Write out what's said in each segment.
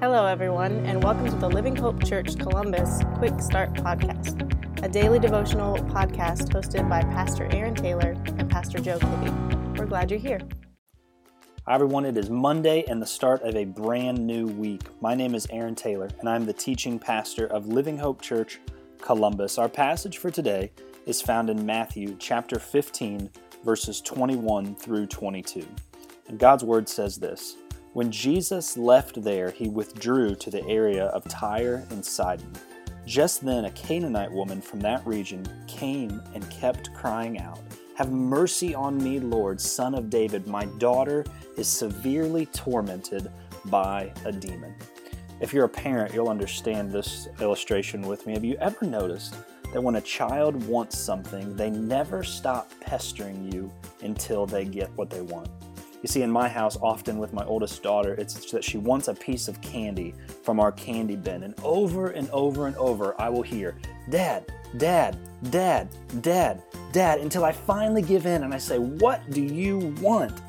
Hello, everyone, and welcome to the Living Hope Church Columbus Quick Start Podcast, a daily devotional podcast hosted by Pastor Aaron Taylor and Pastor Joe Kitty. We're glad you're here. Hi, everyone. It is Monday and the start of a brand new week. My name is Aaron Taylor, and I'm the teaching pastor of Living Hope Church Columbus. Our passage for today is found in Matthew chapter 15, verses 21 through 22. And God's word says this. When Jesus left there, he withdrew to the area of Tyre and Sidon. Just then, a Canaanite woman from that region came and kept crying out, Have mercy on me, Lord, son of David. My daughter is severely tormented by a demon. If you're a parent, you'll understand this illustration with me. Have you ever noticed that when a child wants something, they never stop pestering you until they get what they want? You see, in my house, often with my oldest daughter, it's that she wants a piece of candy from our candy bin. And over and over and over, I will hear, Dad, Dad, Dad, Dad, Dad, until I finally give in and I say, What do you want?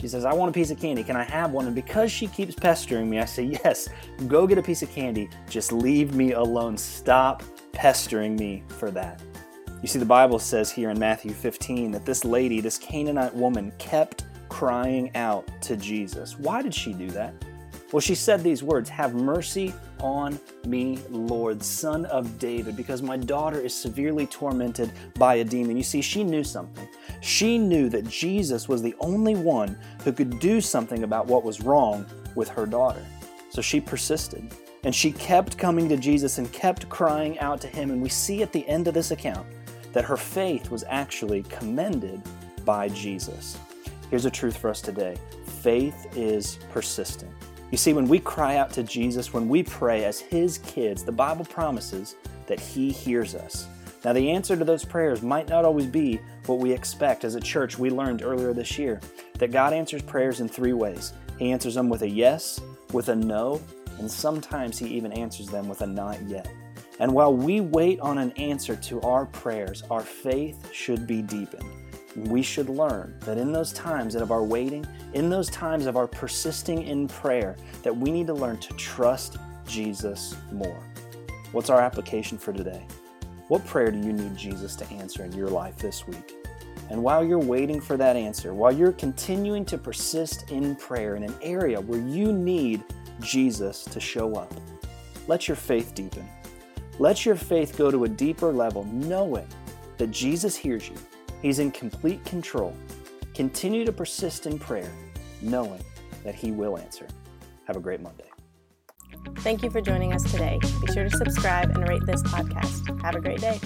She says, I want a piece of candy. Can I have one? And because she keeps pestering me, I say, Yes, go get a piece of candy. Just leave me alone. Stop pestering me for that. You see, the Bible says here in Matthew 15 that this lady, this Canaanite woman, kept crying out to Jesus. Why did she do that? Well, she said these words Have mercy on me, Lord, son of David, because my daughter is severely tormented by a demon. You see, she knew something. She knew that Jesus was the only one who could do something about what was wrong with her daughter. So she persisted. And she kept coming to Jesus and kept crying out to him. And we see at the end of this account that her faith was actually commended by Jesus. Here's a truth for us today faith is persistent. You see, when we cry out to Jesus, when we pray as His kids, the Bible promises that He hears us. Now, the answer to those prayers might not always be what we expect. As a church, we learned earlier this year that God answers prayers in three ways He answers them with a yes, with a no, and sometimes He even answers them with a not yet. And while we wait on an answer to our prayers, our faith should be deepened we should learn that in those times of our waiting, in those times of our persisting in prayer, that we need to learn to trust Jesus more. What's our application for today? What prayer do you need Jesus to answer in your life this week? And while you're waiting for that answer, while you're continuing to persist in prayer in an area where you need Jesus to show up, let your faith deepen. Let your faith go to a deeper level, knowing that Jesus hears you He's in complete control. Continue to persist in prayer, knowing that He will answer. Have a great Monday. Thank you for joining us today. Be sure to subscribe and rate this podcast. Have a great day.